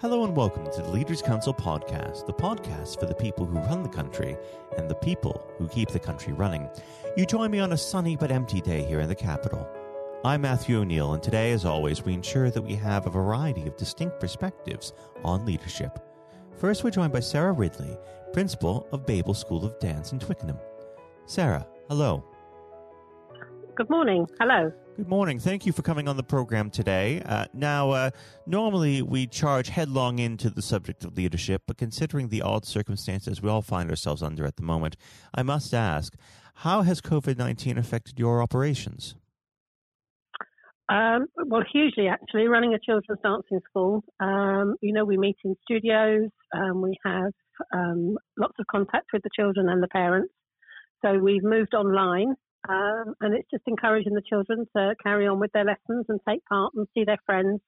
Hello and welcome to the Leaders Council podcast, the podcast for the people who run the country and the people who keep the country running. You join me on a sunny but empty day here in the capital. I'm Matthew O'Neill, and today, as always, we ensure that we have a variety of distinct perspectives on leadership. First, we're joined by Sara Ridley, principal of Bable School of Dance in Twickenham. Sara, hello. Good morning. Hello. Good morning. Thank you for coming on the program today. Uh, now, uh, normally we charge headlong into the subject of leadership, but considering the odd circumstances we all find ourselves under at the moment, I must ask how has COVID 19 affected your operations? Um, well, hugely actually. Running a children's dancing school, um, you know, we meet in studios, um, we have um, lots of contact with the children and the parents. So we've moved online um, and it's just encouraging the children to carry on with their lessons and take part and see their friends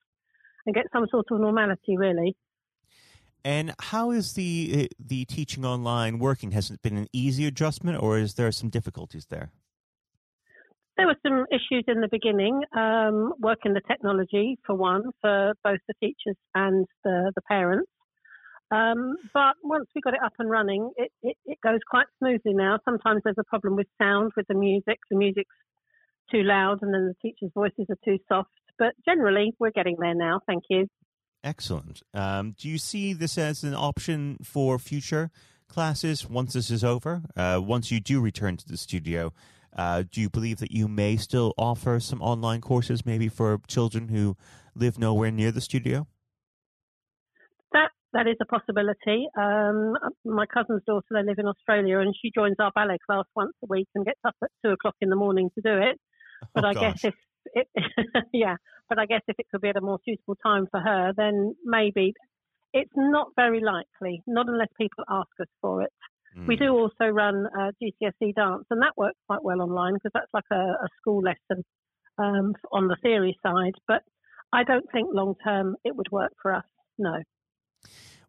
and get some sort of normality, really. And how is the uh, the teaching online working? Has it been an easy adjustment, or is there some difficulties there? There were some issues in the beginning, um, working the technology for one, for both the teachers and the, the parents. Um, but once we got it up and running, it, it, it, goes quite smoothly now. Sometimes there's a problem with sound with the music. The music's too loud and then the teacher's voices are too soft. But generally, we're getting there now. Thank you. Excellent. Um, do you see this as an option for future classes once this is over? Uh, once you do return to the studio, uh, do you believe that you may still offer some online courses maybe for children who live nowhere near the studio? That is a possibility. Um, my cousin's daughter, they live in Australia, and she joins our ballet class once a week and gets up at two o'clock in the morning to do it. But oh, I gosh. guess if it, yeah, but I guess if it could be at a more suitable time for her, then maybe it's not very likely. Not unless people ask us for it. Mm. We do also run uh, GCSE dance, and that works quite well online because that's like a, a school lesson um, on the theory side. But I don't think long term it would work for us. No.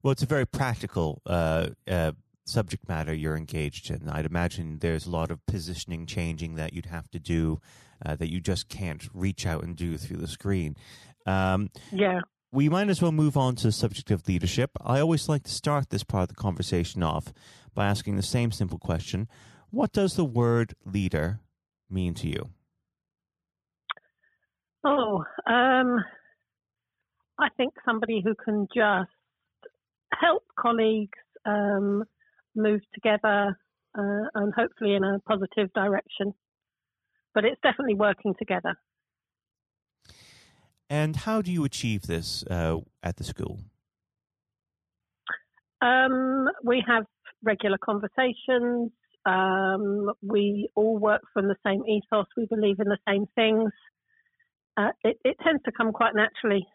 Well, it's a very practical uh, uh, subject matter you're engaged in. I'd imagine there's a lot of positioning changing that you'd have to do uh, that you just can't reach out and do through the screen. Um, yeah. We might as well move on to the subject of leadership. I always like to start this part of the conversation off by asking the same simple question What does the word leader mean to you? Oh, um, I think somebody who can just help colleagues um, move together uh, and hopefully in a positive direction. But it's definitely working together. And how do you achieve this uh, at the school? Um, we have regular conversations. Um, we all work from the same ethos. We believe in the same things. Uh, it, it, tends to come quite naturally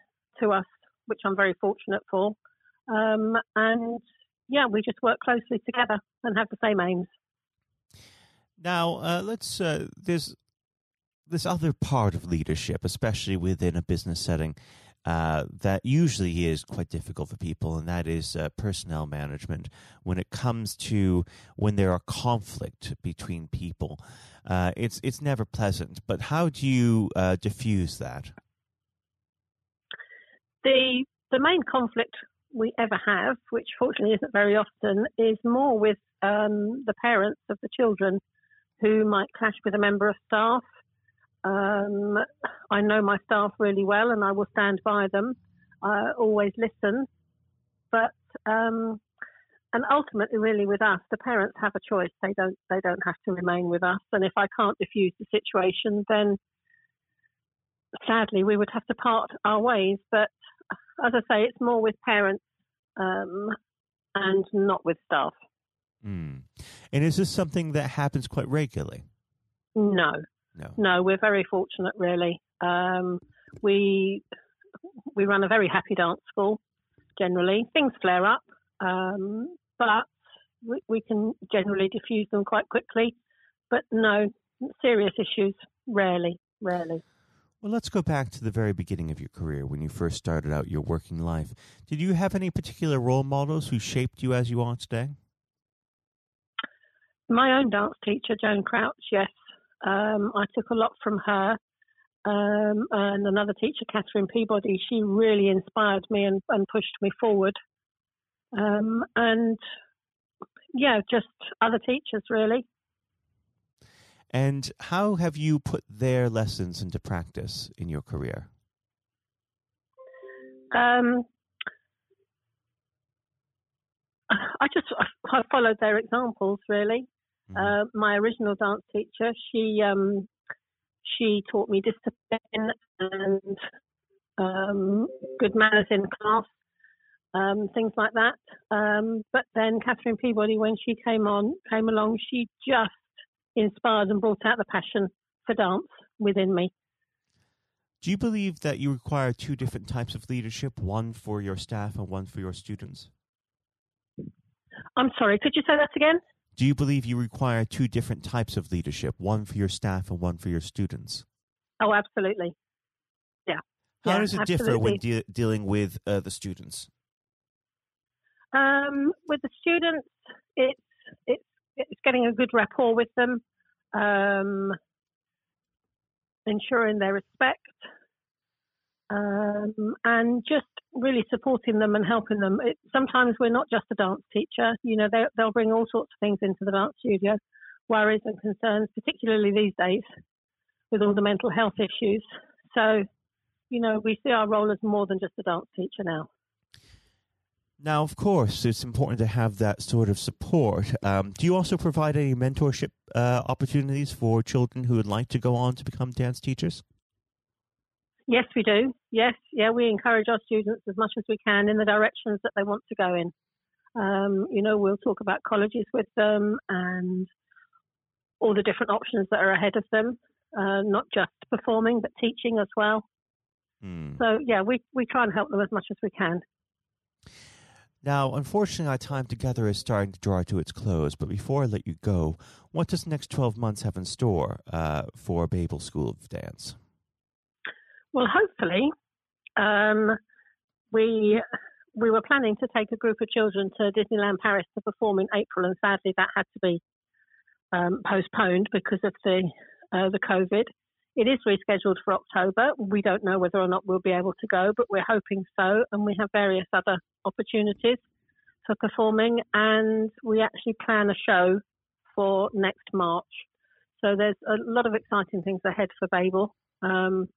to us, which I'm very fortunate for. Um, and yeah, we just work closely together and have the same aims. Now, uh, let's. Uh, there's this other part of leadership, especially within a business setting, uh, that usually is quite difficult for people, and that is uh, personnel management. When it comes to when there are conflict between people, uh, it's it's never pleasant. But how do you uh, diffuse that? The the main conflict we ever have, which fortunately isn't very often, is more with um, the parents of the children who might clash with a member of staff. Um, I know my staff really well and I will stand by them. I always listen. But um, and ultimately really with us, the parents have a choice. They don't they don't have to remain with us. And if I can't diffuse the situation then sadly we would have to part our ways. But as I say, it's more with parents um, and not with staff. Mm. And is this something that happens quite regularly? No. No. No, we're very fortunate, really. Um, we we run a very happy dance school. Generally, things flare up, um, but we, we, can generally diffuse them quite quickly. But no serious issues, rarely, rarely. Well, let's go back to the very beginning of your career when you first started out your working life. Did you have any particular role models who shaped you as you are today? My own dance teacher, Joan Crouch, yes. Um, I took a lot from her. um, and another teacher, Catherine Peabody, she really inspired me and, and pushed me forward. Um, and yeah, just other teachers really. And how have you put their lessons into practice in your career? Um, I just I followed their examples really. Mm-hmm. Uh, my original dance teacher, she um, she taught me discipline and um, good manners in class, um, things like that. Um, but then Catherine Peabody, when she came on, came along, she just inspired and brought out the passion for dance within me. Do you believe that you require two different types of leadership, one for your staff and one for your students? I'm sorry, could you say that again? Do you believe you require two different types of leadership, one for your staff and one for your students? Oh, absolutely. Yeah. How yeah, does it absolutely. differ when de- dealing with uh, the students? Um, with the students, it's it's it's getting a good rapport with them, um, ensuring their respect, um, and just really supporting them and helping them. It, sometimes we're not just a dance teacher. You know, they, they'll bring all sorts of things into the dance studio, worries and concerns, particularly these days with all the mental health issues. So, you know, we see our role as more than just a dance teacher now. Now, of course, it's important to have that sort of support. Um, do you also provide any mentorship uh, opportunities for children who would like to go on to become dance teachers? Yes, we do. Yes, yeah, we encourage our students as much as we can in the directions that they want to go in. Um, you know, we'll talk about colleges with them and all the different options that are ahead of them, uh, not just performing, but teaching as well. Hmm. So, yeah, we, we try and help them as much as we can. Now, unfortunately, our time together is starting to draw to its close, but before I let you go, what does the next 12 months have in store uh, for Bable School of Dance? Well, hopefully, um, we we were planning to take a group of children to Disneyland Paris to perform in April, and sadly that had to be um, postponed because of the uh, the COVID. It is rescheduled for October. We don't know whether or not we'll be able to go, but we're hoping so. And we have various other opportunities for performing, and we actually plan a show for next March. So there's a lot of exciting things ahead for Bable. Um,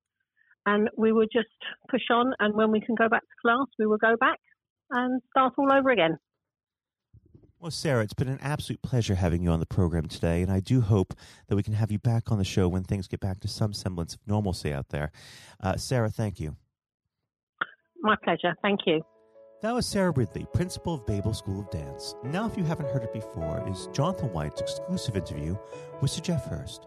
and we will just push on. And when we can go back to class, we will go back and start all over again. Well, Sara, it's been an absolute pleasure having you on the program today, and I do hope that we can have you back on the show when things get back to some semblance of normalcy out there. Uh, Sara, thank you. My pleasure. Thank you. That was Sara Ridley, principal of Bable School of Dance. Now, if you haven't heard it before, is Jonathan White's exclusive interview with Sir Geoff Hurst.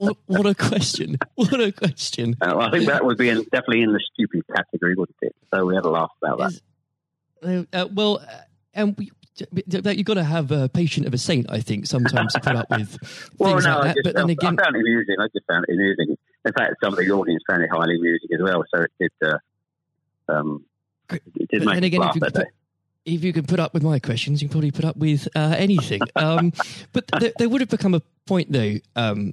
what, what a question! What a question! Uh, well, I think that would be in, definitely in the stupid category, wouldn't it? So we had a laugh about that. Uh, uh, well, uh, and we, you've got to have a patient of a saint, I think, sometimes to put up with well, things no, like that. But then again, I found it amusing. I just found it amusing. In fact, some of the audience found it highly amusing as well. So it did. Uh, um, it did make again, laugh that day. If you can put up with my questions, you can probably put up with uh, anything. Um, but there, there, would have become a point, though, um,